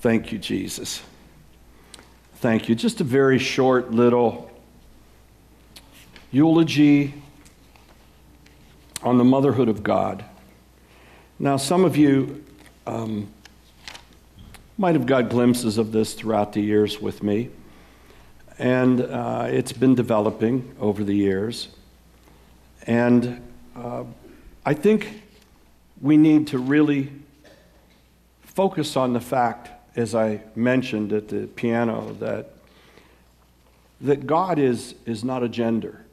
Thank you, Jesus. Thank you. Just a very short little eulogy on the motherhood of God. Now, some of you um, might have got glimpses of this throughout the years with me, and uh, it's been developing over the years. And uh, I think we need to really focus on the fact, as I mentioned at the piano, that, that God is, is not a gender.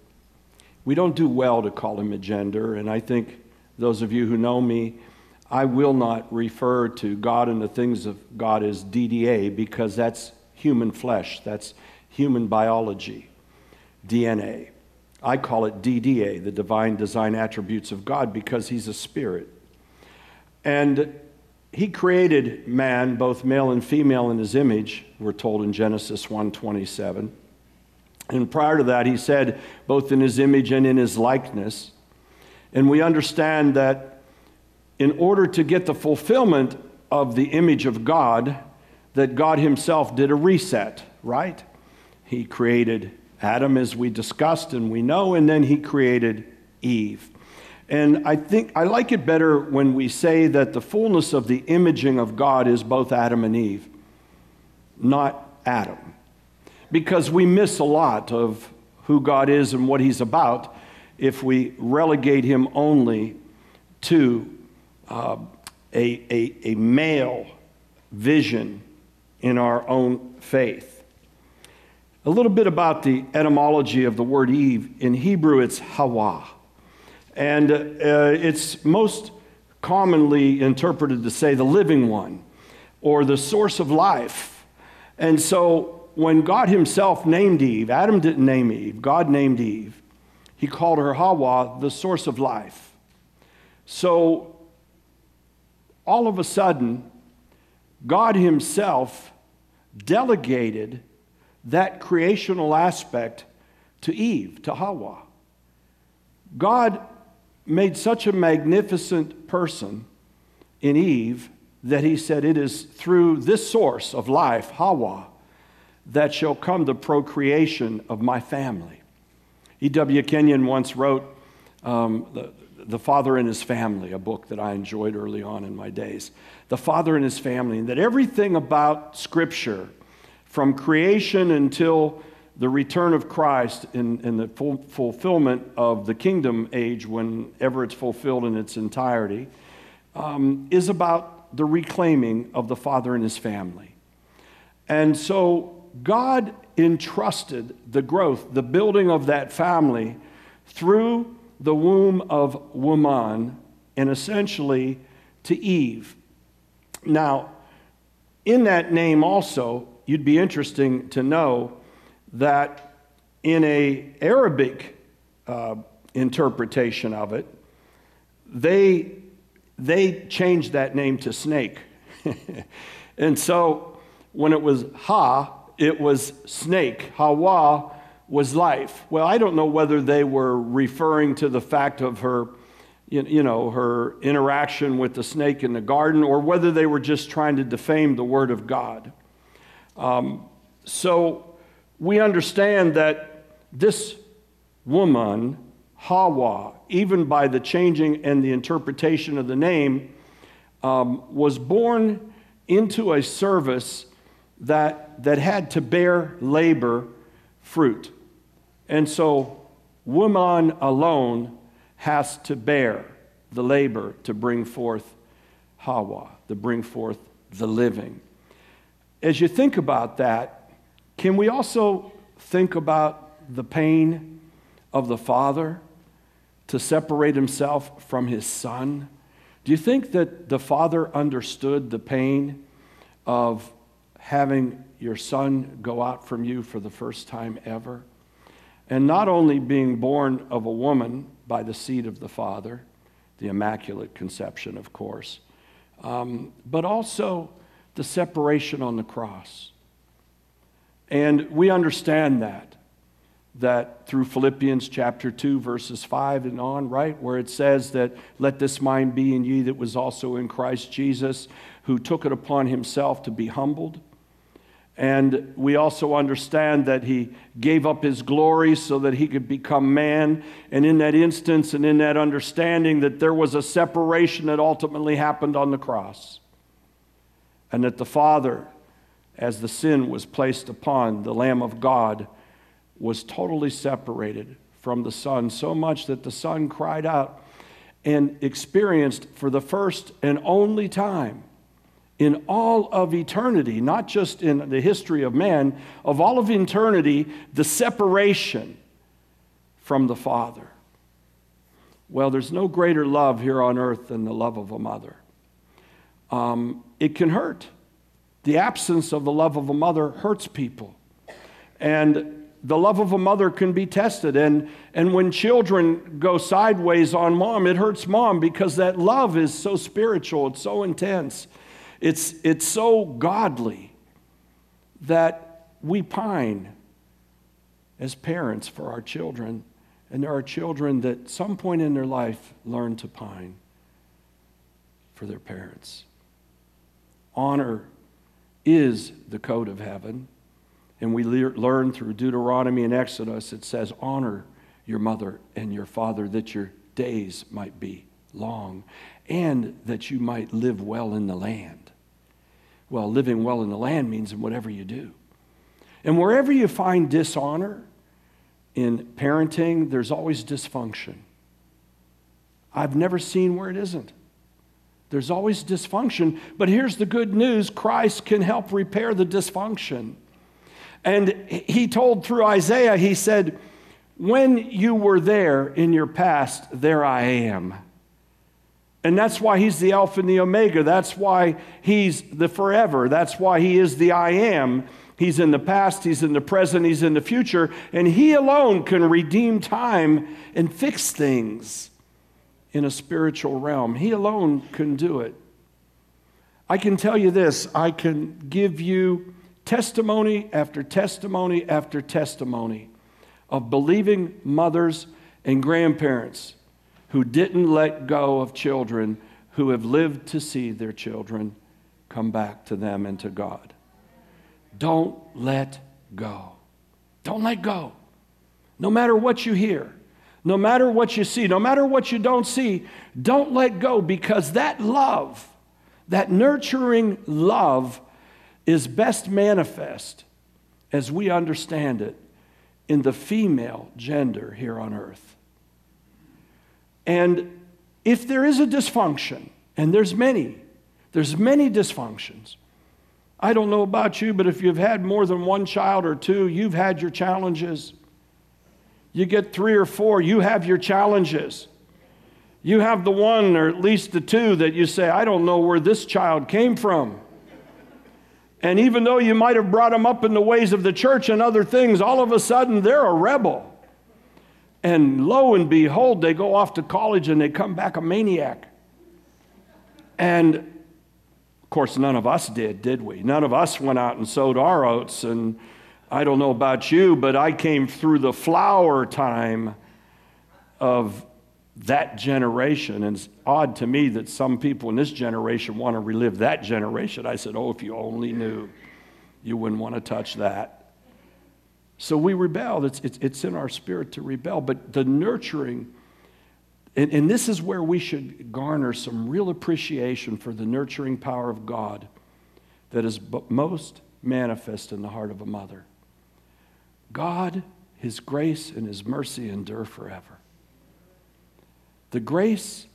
We don't do well to call him a gender, and I think those of you who know me, I will not refer to God and the things of God as DDA because that's human flesh, that's human biology, DNA. I call it DDA, the divine design attributes of God, because he's a spirit. And he created man, both male and female, in his image, we're told in Genesis 1:27. And prior to that, he said, both in his image and in his likeness. And we understand that in order to get the fulfillment of the image of God, that God himself did a reset, right? He created Adam, as we discussed and we know, and then he created Eve. And I think I like it better when we say that the fullness of the imaging of God is both Adam and Eve, not Adam because we miss a lot of who God is and what He's about if we relegate Him only to uh, a, a, a male vision in our own faith. A little bit about the etymology of the word Eve. In Hebrew, it's Hawa. And uh, it's most commonly interpreted to say the living one or the source of life. And so when God Himself named Eve, Adam didn't name Eve, God named Eve. He called her Hawa, the source of life. So, all of a sudden, God Himself delegated that creational aspect to Eve, to Hawa. God made such a magnificent person in Eve that He said, It is through this source of life, Hawa, that shall come the procreation of my family. E.W. Kenyon once wrote um, the, the Father and His Family, a book that I enjoyed early on in my days. The Father and His Family, and that everything about Scripture, from creation until the return of Christ in, in the full, fulfillment of the kingdom age, whenever it's fulfilled in its entirety, um, is about the reclaiming of the Father and His family. And so God entrusted the growth, the building of that family through the womb of woman and essentially to Eve. Now, in that name also, you'd be interesting to know that in a Arabic uh, interpretation of it, they, they changed that name to snake. and so when it was Ha, it was snake. Hawa was life. Well, I don't know whether they were referring to the fact of her, you know, her interaction with the snake in the garden, or whether they were just trying to defame the word of God. Um, so we understand that this woman, Hawa, even by the changing and the interpretation of the name, um, was born into a service that, that had to bear labor fruit. And so, woman alone has to bear the labor to bring forth Hawa, to bring forth the living. As you think about that, can we also think about the pain of the father to separate himself from his son? Do you think that the father understood the pain of having your son go out from you for the first time ever. And not only being born of a woman by the seed of the Father, the Immaculate Conception, of course, um, but also the separation on the cross. And we understand that. that through Philippians chapter 2, verses 5 and on, right, where it says that let this mind be in ye that was also in Christ Jesus, who took it upon himself to be humbled. And we also understand that he gave up his glory so that he could become man. And in that instance and in that understanding, that there was a separation that ultimately happened on the cross. And that the Father, as the sin was placed upon the Lamb of God, was totally separated from the Son, so much that the Son cried out and experienced for the first and only time in all of eternity, not just in the history of man, of all of eternity, the separation from the Father. Well, there's no greater love here on earth than the love of a mother. Um, it can hurt. The absence of the love of a mother hurts people. And the love of a mother can be tested. And, and when children go sideways on mom, it hurts mom because that love is so spiritual, it's so intense, it's, it's so godly that we pine as parents for our children. And there are children that some point in their life learn to pine for their parents. Honor is the code of heaven. And we le- learn through Deuteronomy and Exodus, it says, Honor your mother and your father that your days might be long and that you might live well in the land. Well, living well in the land means in whatever you do. And wherever you find dishonor in parenting, there's always dysfunction. I've never seen where it isn't. There's always dysfunction, but here's the good news Christ can help repair the dysfunction. And he told through Isaiah, he said, When you were there in your past, there I am. And that's why he's the Alpha and the Omega. That's why he's the forever. That's why he is the I am. He's in the past, he's in the present, he's in the future. And he alone can redeem time and fix things in a spiritual realm. He alone can do it. I can tell you this I can give you testimony after testimony after testimony of believing mothers and grandparents who didn't let go of children who have lived to see their children come back to them and to God. Don't let go. Don't let go. No matter what you hear, no matter what you see, no matter what you don't see, don't let go because that love, that nurturing love, is best manifest as we understand it in the female gender here on earth. And if there is a dysfunction, and there's many, there's many dysfunctions. I don't know about you, but if you've had more than one child or two, you've had your challenges. You get three or four, you have your challenges. You have the one or at least the two that you say, I don't know where this child came from. And even though you might have brought them up in the ways of the church and other things, all of a sudden they're a rebel. And lo and behold, they go off to college and they come back a maniac. And of course, none of us did, did we? None of us went out and sowed our oats. And I don't know about you, but I came through the flower time of that generation. And it's odd to me that some people in this generation want to relive that generation. I said, Oh, if you only knew, you wouldn't want to touch that. So we rebelled. It's, it's, it's in our spirit to rebel. But the nurturing, and, and this is where we should garner some real appreciation for the nurturing power of God that is most manifest in the heart of a mother. God, His grace and His mercy endure forever. The grace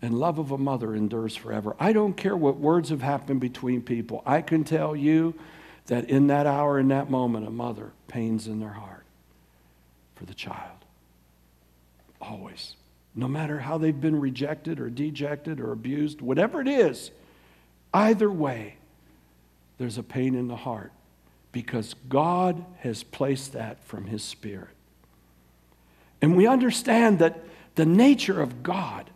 and love of a mother endures forever. I don't care what words have happened between people. I can tell you that in that hour, in that moment, a mother pains in their heart for the child. Always. No matter how they've been rejected or dejected or abused, whatever it is, either way, there's a pain in the heart because God has placed that from His Spirit. And we understand that the nature of God.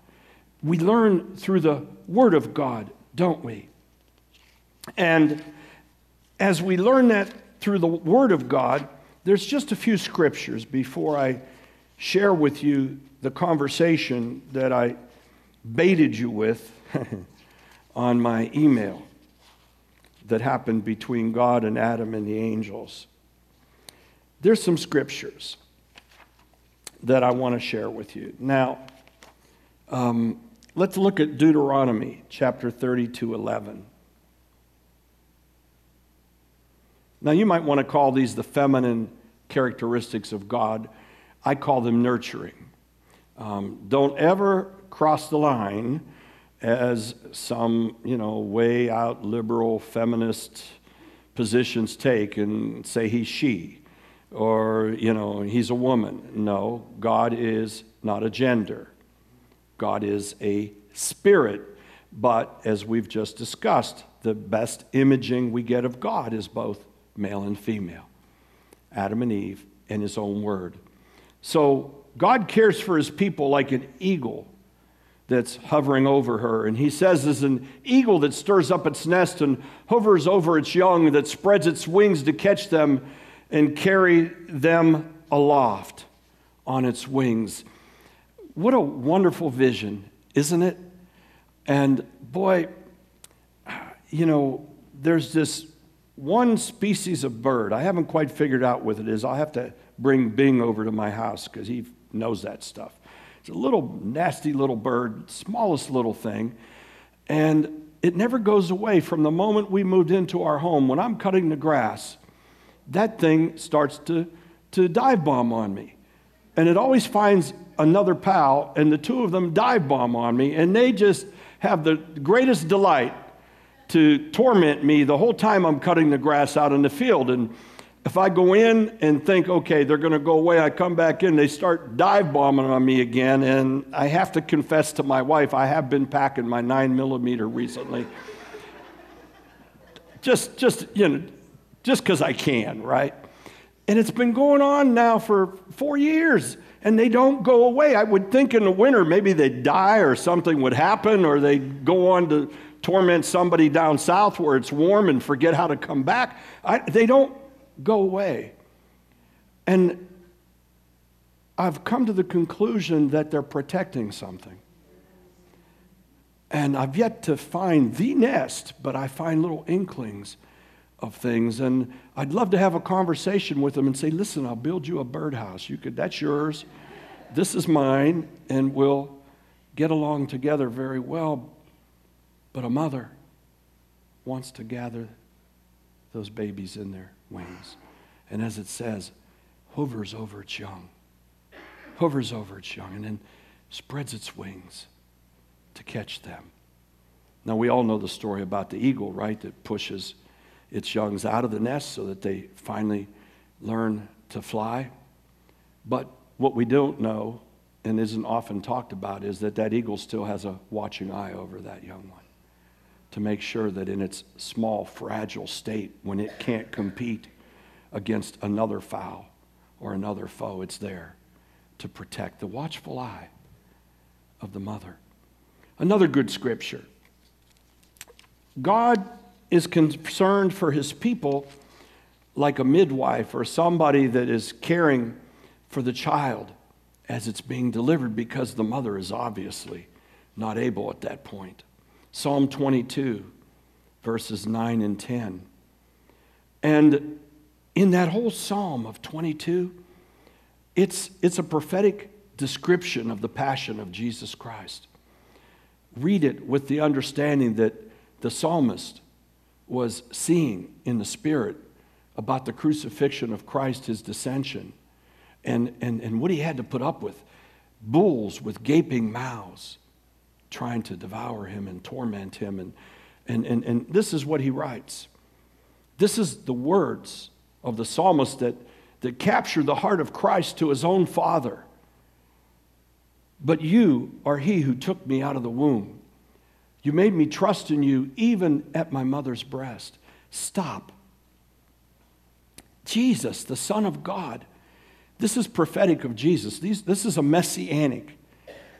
We learn through the Word of God, don't we? And as we learn that through the Word of God, there's just a few scriptures before I share with you the conversation that I baited you with on my email that happened between God and Adam and the angels. There's some scriptures that I want to share with you. Now, um, let's look at Deuteronomy chapter 32 11. Now, you might want to call these the feminine characteristics of God. I call them nurturing. Um, don't ever cross the line as some, you know, way out liberal feminist positions take and say he's she or, you know, he's a woman. No, God is not a gender, God is a spirit. But as we've just discussed, the best imaging we get of God is both male and female Adam and Eve in his own word. So God cares for his people like an eagle that's hovering over her. And he says, as an eagle that stirs up its nest and hovers over its young, that spreads its wings to catch them and carry them aloft on its wings. What a wonderful vision, isn't it? And boy, you know, there's this one species of bird. I haven't quite figured out what it is. I'll have to bring Bing over to my house because he knows that stuff. It's a little nasty little bird, smallest little thing. And it never goes away from the moment we moved into our home. When I'm cutting the grass, that thing starts to, to dive bomb on me. And it always finds another pal, and the two of them dive bomb on me, and they just have the greatest delight to torment me the whole time I'm cutting the grass out in the field. And if I go in and think, okay, they're going to go away, I come back in, they start dive bombing on me again. And I have to confess to my wife, I have been packing my nine millimeter recently. just, just, you know, just because I can, right? And it's been going on now for four years and they don't go away. I would think in the winter maybe they'd die or something would happen or they'd go on to torment somebody down south where it's warm and forget how to come back. I, they don't go away. And I've come to the conclusion that they're protecting something. And I've yet to find the nest, but I find little inklings of things. And I'd love to have a conversation with them and say, listen, I'll build you a birdhouse. You could, that's yours. This is mine, and we'll get along together very well. But a mother wants to gather those babies in their wings. And as it says, hovers over its young, hovers over its young, and then spreads its wings to catch them. Now, we all know the story about the eagle, right, that pushes its youngs out of the nest so that they finally learn to fly. But what we don't know and isn't often talked about is that that eagle still has a watching eye over that young one to make sure that in its small, fragile state, when it can't compete against another fowl or another foe, it's there to protect the watchful eye of the mother. Another good scripture God is concerned for his people like a midwife or somebody that is caring for the child as it's being delivered because the mother is obviously not able at that point. Psalm 22, verses 9 and 10. And in that whole psalm of 22, it's, it's a prophetic description of the passion of Jesus Christ. Read it with the understanding that the psalmist was seeing in the Spirit about the crucifixion of Christ, his dissension, and, and, and what he had to put up with bulls with gaping mouths trying to devour him and torment him. And, and, and, and this is what he writes. This is the words of the psalmist that, that capture the heart of Christ to his own Father. But you are he who took me out of the womb. You made me trust in you even at my mother's breast. Stop. Jesus, the Son of God. This is prophetic of Jesus. These, this is a messianic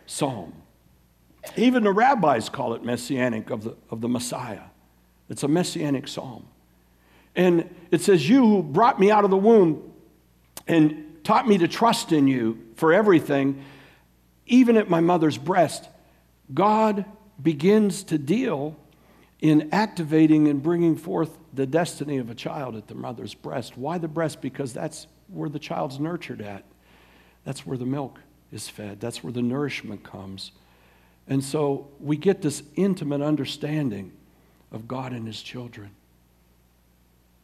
psalm. Even the rabbis call it messianic of the, of the Messiah. It's a messianic psalm. And it says, You who brought me out of the womb, and taught me to trust in you for everything, even at my mother's breast, God begins to deal in activating and bringing forth the destiny of a child at the mother's breast. Why the breast? Because that's where the child's nurtured at. That's where the milk is fed. That's where the nourishment comes. And so we get this intimate understanding of God and His children,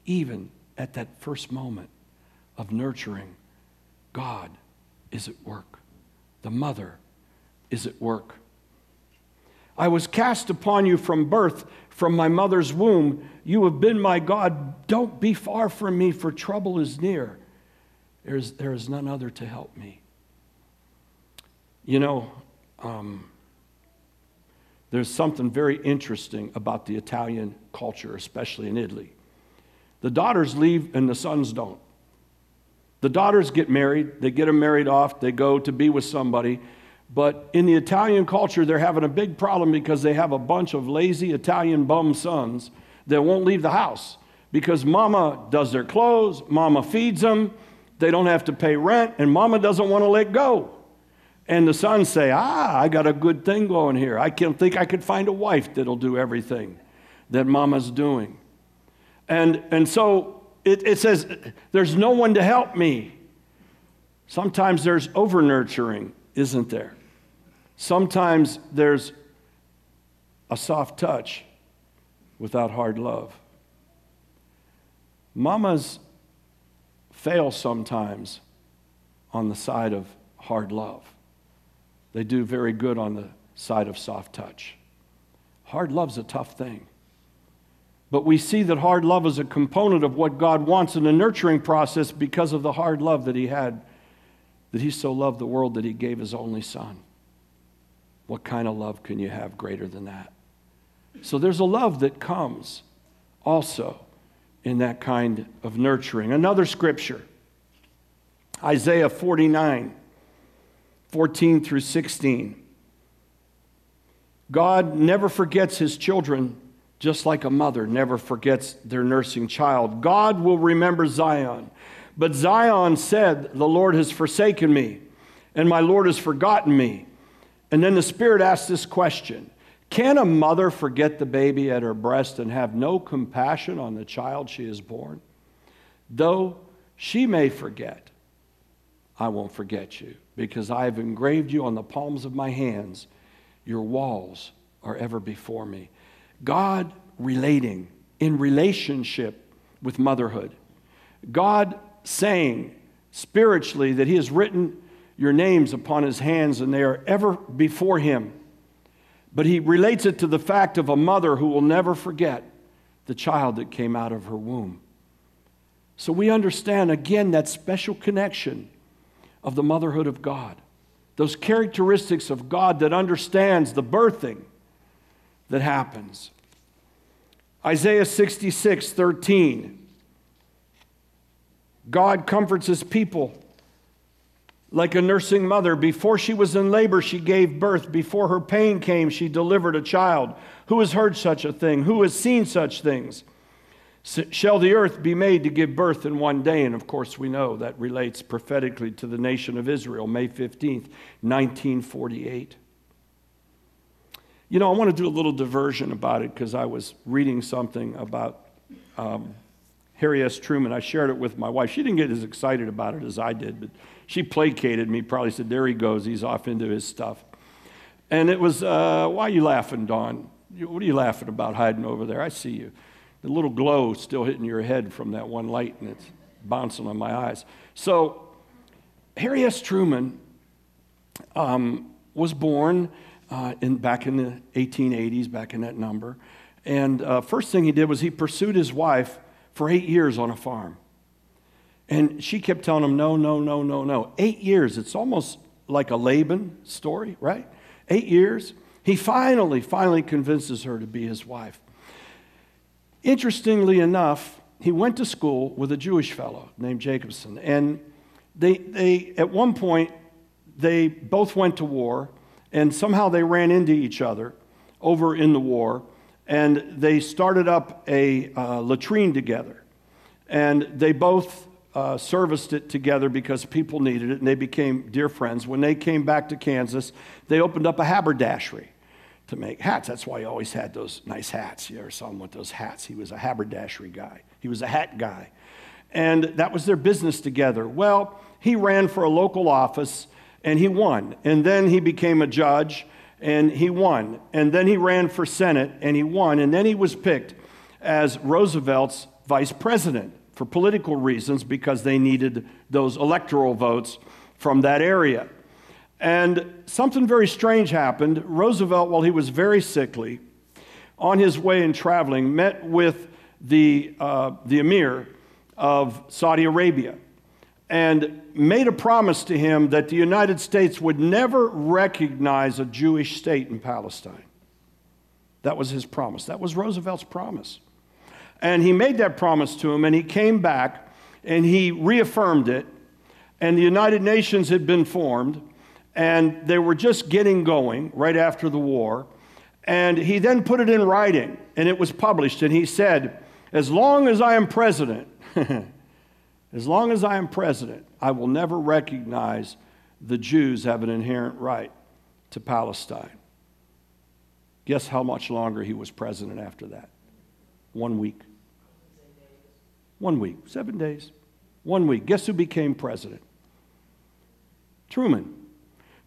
even at that first moment of nurturing. God is at work, the mother is at work. I was cast upon you from birth, from my mother's womb. You have been my God. Don't be far from me, for trouble is near. There's, there is none other to help me. You know, um, there's something very interesting about the Italian culture, especially in Italy. The daughters leave and the sons don't. The daughters get married, they get them married off, they go to be with somebody. But in the Italian culture, they're having a big problem because they have a bunch of lazy Italian bum sons that won't leave the house because mama does their clothes, mama feeds them, they don't have to pay rent, and mama doesn't want to let go. And the sons say, Ah, I got a good thing going here. I can't think I could find a wife that'll do everything that mama's doing. And, and so it, it says, There's no one to help me. Sometimes there's over nurturing, isn't there? Sometimes there's a soft touch without hard love. Mamas fail sometimes on the side of hard love. They do very good on the side of soft touch. Hard love's a tough thing. But we see that hard love is a component of what God wants in the nurturing process because of the hard love that He had, that He so loved the world that He gave His only Son. What kind of love can you have greater than that? So there's a love that comes also in that kind of nurturing. Another scripture, Isaiah 49, 14 through 16. God never forgets his children, just like a mother never forgets their nursing child. God will remember Zion. But Zion said, The Lord has forsaken me, and my Lord has forgotten me. And then the Spirit asked this question Can a mother forget the baby at her breast and have no compassion on the child she has born? Though she may forget, I won't forget you, because I have engraved you on the palms of my hands. Your walls are ever before me. God relating in relationship with motherhood. God saying spiritually that He has written your names upon his hands, and they are ever before him. But he relates it to the fact of a mother who will never forget the child that came out of her womb. So we understand again that special connection of the motherhood of God, those characteristics of God that understands the birthing that happens. Isaiah 66 13. God comforts his people like a nursing mother, before she was in labor, she gave birth. Before her pain came, she delivered a child. Who has heard such a thing? Who has seen such things? Shall the earth be made to give birth in one day? And of course, we know that relates prophetically to the nation of Israel, May 15th, 1948. You know, I want to do a little diversion about it because I was reading something about um, Harry S. Truman. I shared it with my wife. She didn't get as excited about it as I did, but she placated me, probably said, There he goes, he's off into his stuff. And it was, uh, Why are you laughing, Don? What are you laughing about hiding over there? I see you. The little glow still hitting your head from that one light, and it's bouncing on my eyes. So, Harry S. Truman um, was born uh, in, back in the 1880s, back in that number. And uh, first thing he did was he pursued his wife for eight years on a farm. And she kept telling him, no, no, no, no, no. Eight years. It's almost like a Laban story, right? Eight years. He finally, finally convinces her to be his wife. Interestingly enough, he went to school with a Jewish fellow named Jacobson. And they, they at one point, they both went to war, and somehow they ran into each other over in the war, and they started up a uh, latrine together. And they both uh, serviced it together because people needed it and they became dear friends. When they came back to Kansas, they opened up a haberdashery to make hats. That's why he always had those nice hats. You ever saw him with those hats? He was a haberdashery guy, he was a hat guy. And that was their business together. Well, he ran for a local office and he won. And then he became a judge and he won. And then he ran for Senate and he won. And then he was picked as Roosevelt's vice president for political reasons because they needed those electoral votes from that area. And something very strange happened. Roosevelt, while he was very sickly, on his way in traveling, met with the, uh, the emir of Saudi Arabia and made a promise to him that the United States would never recognize a Jewish state in Palestine. That was his promise. That was Roosevelt's promise. And he made that promise to him, and he came back and he reaffirmed it. And the United Nations had been formed, and they were just getting going right after the war. And he then put it in writing, and it was published. And he said, As long as I am president, As long as I am president, I will never recognize the Jews have an inherent right to Palestine. Guess how much longer he was president after that? One week. One week, seven days. One week. Guess who became president? Truman.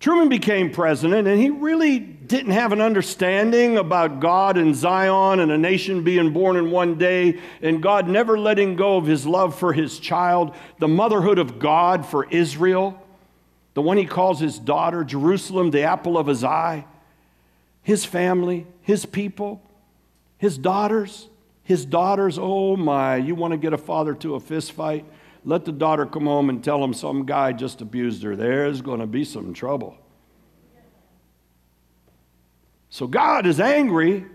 Truman became president, and he really didn't have an understanding about God and Zion and a nation being born in one day, and God never letting go of his love for his child, the motherhood of God for Israel, the one he calls his daughter, Jerusalem, the apple of his eye, his family, his people, his daughters, his daughters. Oh my, you want to get a father to a fist fight? Let the daughter come home and tell him some guy just abused her. There's going to be some trouble. So God is angry.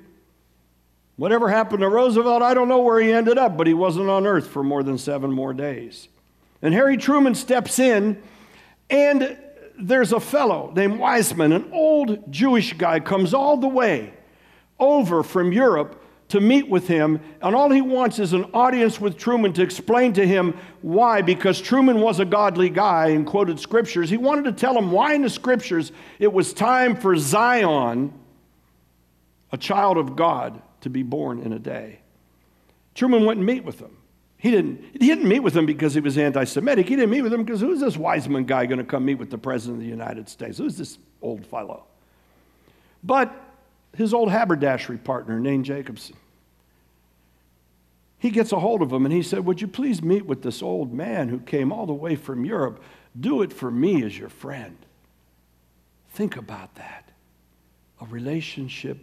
Whatever happened to Roosevelt, I don't know where he ended up, but he wasn't on earth for more than seven more days. And Harry Truman steps in, and there's a fellow named Weizmann, an old Jewish guy, comes all the way over from Europe to meet with him, and all he wants is an audience with Truman to explain to him why, because Truman was a godly guy and quoted scriptures. He wanted to tell him why in the scriptures it was time for Zion, a child of God, to be born in a day. Truman went and meet with him. He didn't, he didn't meet with him because he was anti Semitic. He didn't meet with him because who's this Weizmann guy going to come meet with the President of the United States? Who's this old fellow? But his old haberdashery partner, named Jacobson. He gets a hold of him and he said, Would you please meet with this old man who came all the way from Europe? Do it for me as your friend. Think about that. A relationship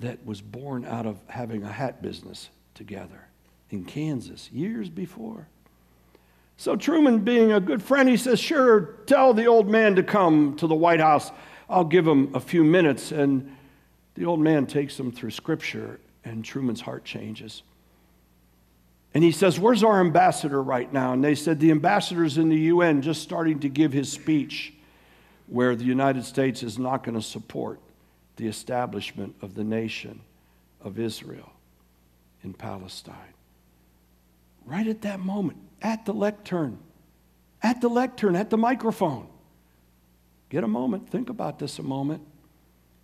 that was born out of having a hat business together in Kansas years before. So Truman, being a good friend, he says, Sure, tell the old man to come to the White House. I'll give him a few minutes. And the old man takes them through scripture, and Truman's heart changes. And he says, Where's our ambassador right now? And they said, The ambassador's in the UN just starting to give his speech where the United States is not going to support the establishment of the nation of Israel in Palestine. Right at that moment, at the lectern, at the lectern, at the microphone. Get a moment, think about this a moment.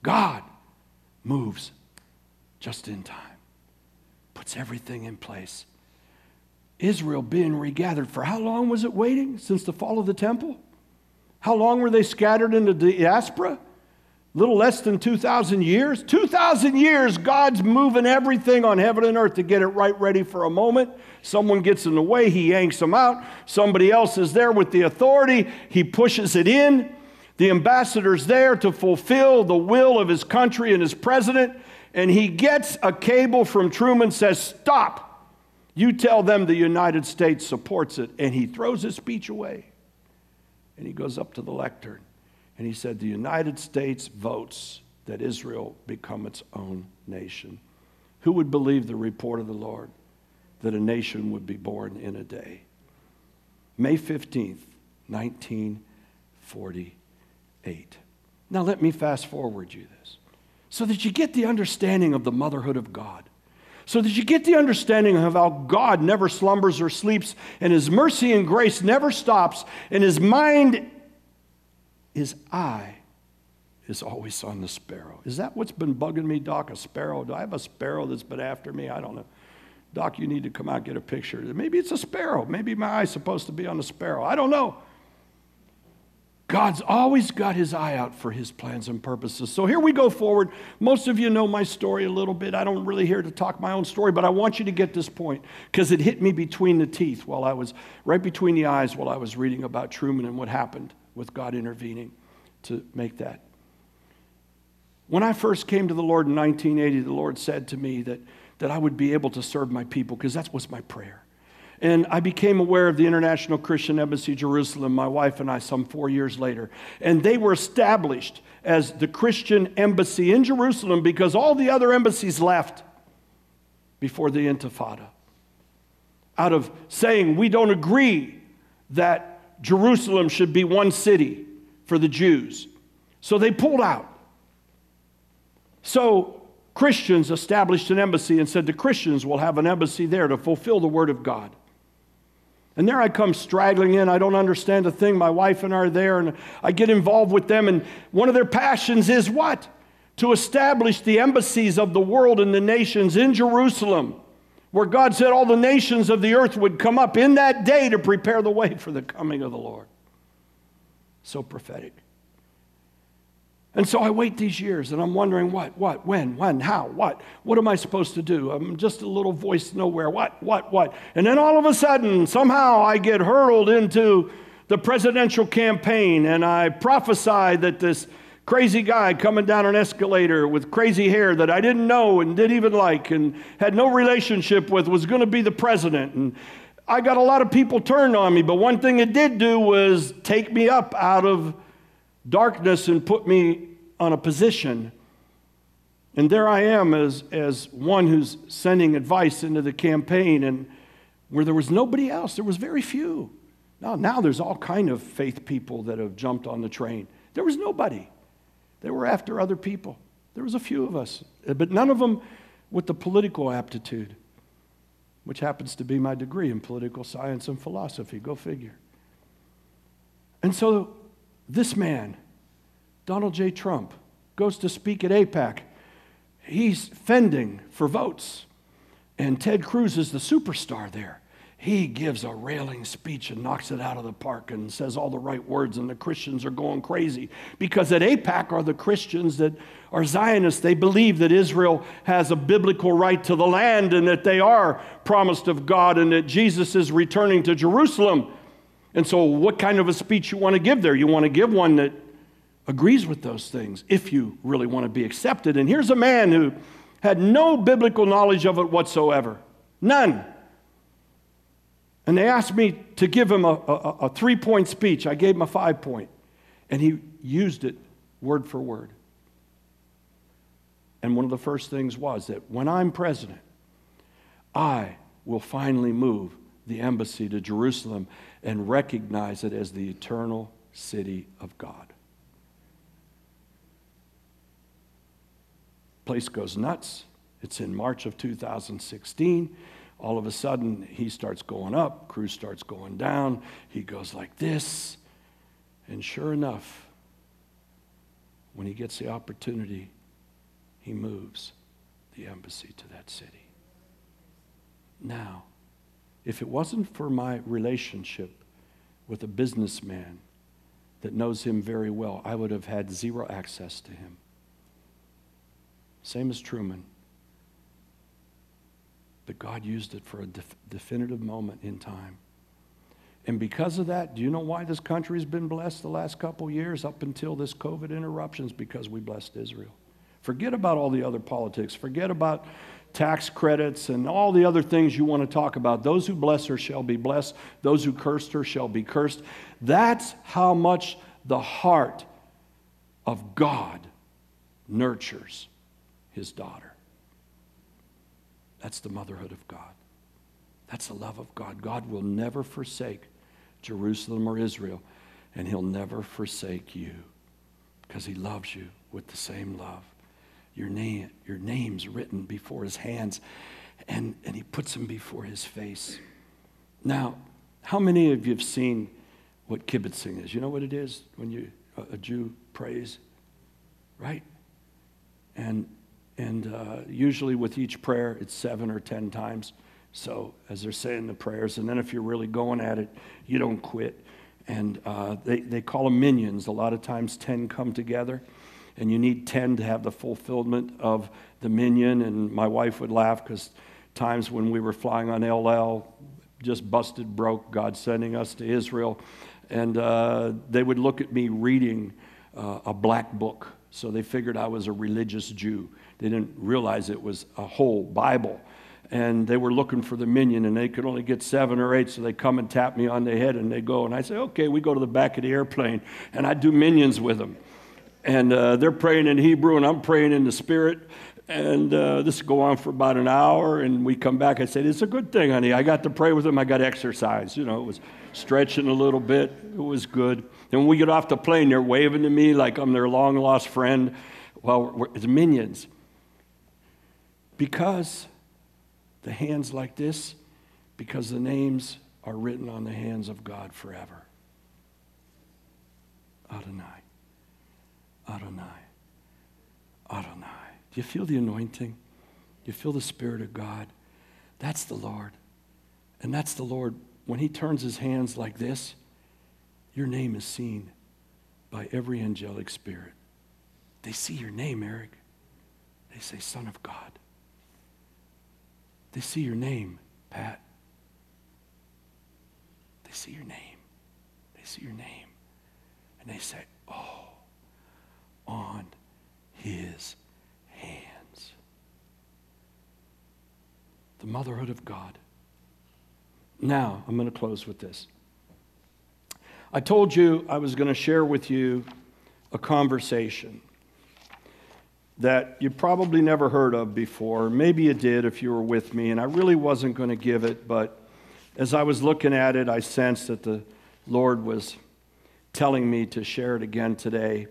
God moves just in time, puts everything in place. Israel being regathered, for how long was it waiting since the fall of the temple? How long were they scattered into diaspora? Little less than 2,000 years. 2,000 years, God's moving everything on heaven and earth to get it right ready for a moment. Someone gets in the way, he yanks them out. Somebody else is there with the authority, he pushes it in. The ambassador's there to fulfill the will of his country and his president, and he gets a cable from Truman, says, Stop. You tell them the United States supports it. And he throws his speech away. And he goes up to the lectern and he said, The United States votes that Israel become its own nation. Who would believe the report of the Lord that a nation would be born in a day? May 15th, 1940. 8. Now, let me fast forward you this so that you get the understanding of the motherhood of God. So that you get the understanding of how God never slumbers or sleeps, and His mercy and grace never stops, and His mind, His eye is always on the sparrow. Is that what's been bugging me, Doc? A sparrow? Do I have a sparrow that's been after me? I don't know. Doc, you need to come out and get a picture. Maybe it's a sparrow. Maybe my eye's supposed to be on the sparrow. I don't know. God's always got his eye out for his plans and purposes. So here we go forward. Most of you know my story a little bit. I don't really here to talk my own story, but I want you to get this point because it hit me between the teeth while I was right between the eyes while I was reading about Truman and what happened with God intervening to make that. When I first came to the Lord in 1980, the Lord said to me that, that I would be able to serve my people because that was my prayer. And I became aware of the International Christian Embassy Jerusalem, my wife and I, some four years later. And they were established as the Christian embassy in Jerusalem because all the other embassies left before the Intifada. Out of saying, we don't agree that Jerusalem should be one city for the Jews. So they pulled out. So Christians established an embassy and said the Christians will have an embassy there to fulfill the word of God. And there I come straggling in. I don't understand a thing. My wife and I are there, and I get involved with them. And one of their passions is what? To establish the embassies of the world and the nations in Jerusalem, where God said all the nations of the earth would come up in that day to prepare the way for the coming of the Lord. So prophetic. And so I wait these years and I'm wondering what, what, when, when, how, what? What am I supposed to do? I'm just a little voice nowhere. What, what, what? And then all of a sudden, somehow I get hurled into the presidential campaign and I prophesy that this crazy guy coming down an escalator with crazy hair that I didn't know and didn't even like and had no relationship with was going to be the president. And I got a lot of people turned on me, but one thing it did do was take me up out of darkness and put me on a position. And there I am as, as one who's sending advice into the campaign, and where there was nobody else, there was very few. Now, now there's all kind of faith people that have jumped on the train. There was nobody. They were after other people. There was a few of us, but none of them with the political aptitude, which happens to be my degree in political science and philosophy. Go figure. And so this man, Donald J. Trump, goes to speak at AIPAC. He's fending for votes. And Ted Cruz is the superstar there. He gives a railing speech and knocks it out of the park and says all the right words, and the Christians are going crazy. Because at AIPAC are the Christians that are Zionists. They believe that Israel has a biblical right to the land and that they are promised of God and that Jesus is returning to Jerusalem. And so, what kind of a speech you want to give there? You want to give one that agrees with those things if you really want to be accepted. And here's a man who had no biblical knowledge of it whatsoever. None. And they asked me to give him a, a, a three point speech. I gave him a five. And he used it word for word. And one of the first things was that when I'm president, I will finally move the embassy to Jerusalem and recognize it as the eternal city of God. Place goes nuts. It's in March of 2016. All of a sudden, he starts going up, Cruz starts going down. He goes like this. And sure enough, when he gets the opportunity, he moves the embassy to that city. Now, if it wasn't for my relationship with a businessman that knows him very well, I would have had zero access to him. Same as Truman. But God used it for a def- definitive moment in time. And because of that, do you know why this country has been blessed the last couple years up until this COVID interruptions? Because we blessed Israel. Forget about all the other politics. Forget about tax credits and all the other things you want to talk about. Those who bless her shall be blessed, those who cursed her shall be cursed. That's how much the heart of God nurtures his daughter. That's the motherhood of God. That's the love of God. God will never forsake Jerusalem or Israel, and he'll never forsake you because he loves you with the same love your, name, your name's written before his hands. and, and he puts them before his face. Now, how many of you have seen what kibbutzing is? You know what it is when you, a, Jew prays, right? And, and uh, usually with each prayer, it's seven or ten times. So as they're saying the prayers, and then if you're really going at it, you don't quit. And uh, they, they call them minyans A lot of times, 10 come together, and you need 10 to have the fulfillment of the minyan. And my wife would laugh because times when we were flying on El Al, just busted broke, God sending us to Israel. And uh, they would look at me reading uh, a black book. So they figured I was a religious Jew. They didn't realize it was a whole Bible and they were looking for the minyan, and they could only get seven or eight so they come and tap me on the head and they go and i say okay we go to the back of the airplane and i do minyans with them and uh, they're praying in hebrew and i'm praying in the spirit. And uh, this will go on for about an hour and we come back. I said it's a good thing honey. I got to pray with them. I got exercise. You know it was stretching a little bit. It was good. Then we get off the plane. They're waving to me like i'm their long lost friend. Well it's minyans. because the hands like this because the names are written on the hands of God forever. Adonai, Adonai, Adonai. Do you feel the anointing? You feel the Spirit of God? That's the Lord. And that's the Lord. When He turns His hands like this, your name is seen by every angelic spirit. They see your name, Eric. They say, Son of God. They see your name, Pat. They see your name. They see your name. And they say, Oh, on his hands. The motherhood of God. Now, I'm going to close with this. I told you I was going to share with you a conversation that you probably never heard of before. Maybe you did if you were with me, and I really wasn't going to give it, but as I was looking at it, I sensed that the Lord was telling me to share it again today.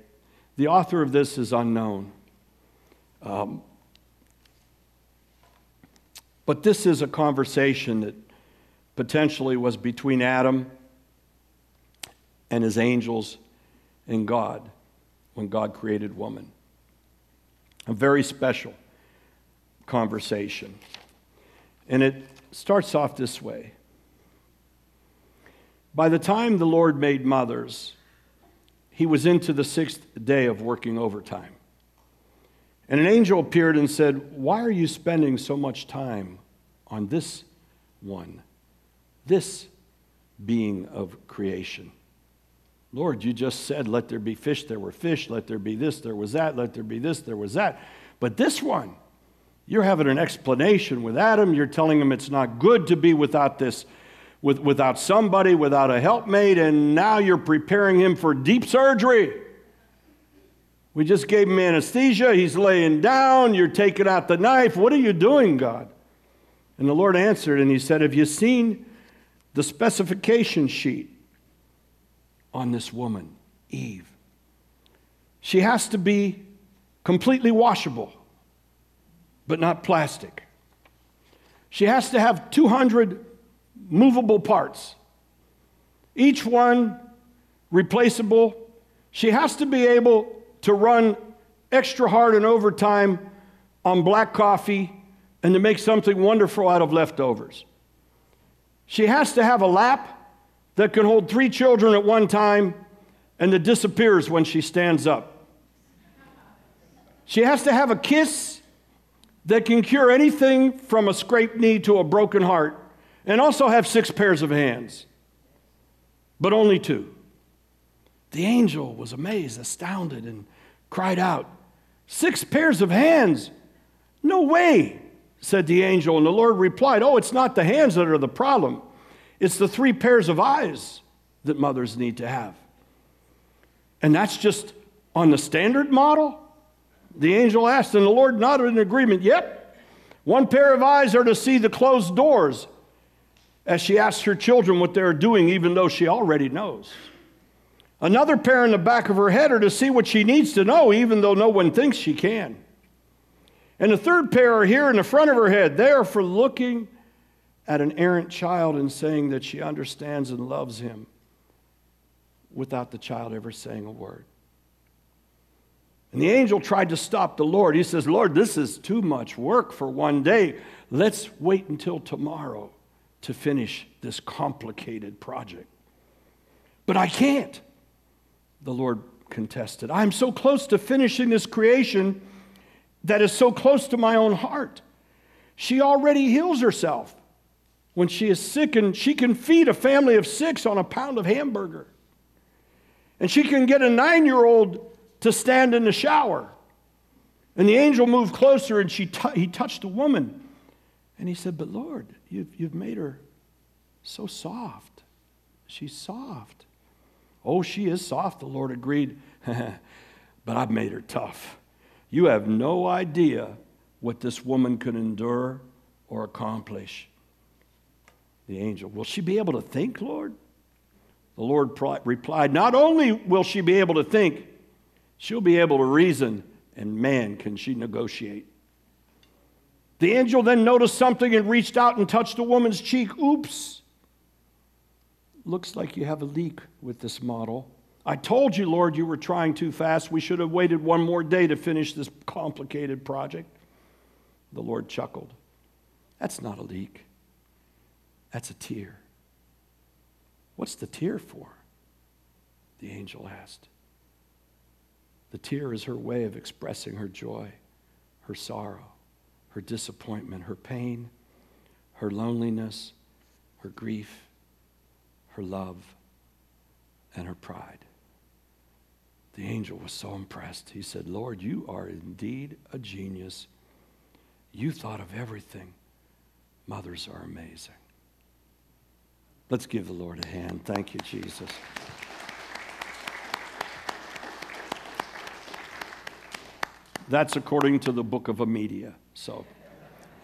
The author of this is unknown. Um, but this is a conversation that potentially was between Adam and his angels and God when God created woman a very special conversation. And it starts off this way By the time the Lord made mothers, he was into the sixth day of working overtime. And an angel appeared and said, Why are you spending so much time on this one, this being of creation? Lord, you just said, let there be fish, there were fish, let there be this, there was that, let there be this, there was that. But this one, you're having an explanation with Adam. You're telling him it's not good to be without this, with, without somebody, without a helpmate, and now you're preparing him for deep surgery. We just gave him anesthesia. He's laying down. You're taking out the knife. What are you doing, God? And the Lord answered and he said, Have you seen the specification sheet? on this woman, Eve. She has to be completely washable, but not plastic. She has to have 200 movable parts, each one replaceable. She has to be able to run extra hard and overtime on black coffee and to make something wonderful out of leftovers. She has to have a lap that can hold three children at one time and that disappears when she stands up. She has to have a kiss that can cure anything from a scraped knee to a broken heart and also have six pairs of hands, but only two. The angel was amazed, astounded, and cried out, Six pairs of hands? No way, said the angel. And the Lord replied, Oh, it's not the hands that are the problem. It's the three pairs of eyes that mothers need to have. And that's just on the standard model. The angel asked, and the Lord nodded in agreement. Yep. One pair of eyes are to see the closed doors as she asks her children what they're doing, even though she already knows. Another pair in the back of her head are to see what she needs to know, even though no one thinks she can. And the third pair are here in the front of her head. They are for looking at an errant child and saying that she understands and loves him without the child ever saying a word. And the angel tried to stop the Lord. He says, Lord, this is too much work for one day. Let's wait until tomorrow to finish this complicated project. But I can't, the Lord contested. I'm so close to finishing this creation that is so close to my own heart. She already heals herself when she is sick, and she can feed a family of six on a pound of hamburger. And she can get a nine year old to stand in the shower. And the angel moved closer and she t- he touched the woman. And he said, But Lord, you've, you've made her so soft. She's soft. Oh, she is soft, the Lord agreed. but I've made her tough. You have no idea what this woman could endure or accomplish. The angel, will she be able to think, Lord? The Lord replied, Not only will she be able to think, she'll be able to reason, and man, can she negotiate. The angel then noticed something and reached out and touched the woman's cheek. Oops. Looks like you have a leak with this model. I told you, Lord, you were trying too fast. We should have waited one more day to finish this complicated project. The Lord chuckled. That's not a leak, that's a tear. What's the tear for? The angel asked. The tear is her way of expressing her joy, her sorrow, her disappointment, her pain, her loneliness, her grief, her love, and her pride. The angel was so impressed. He said, Lord, you are indeed a genius. You thought of everything. Mothers are amazing. Let's give the Lord a hand. Thank you, Jesus. That's according to the book of Amedia. So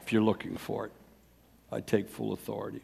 if you're looking for it, I take full authority.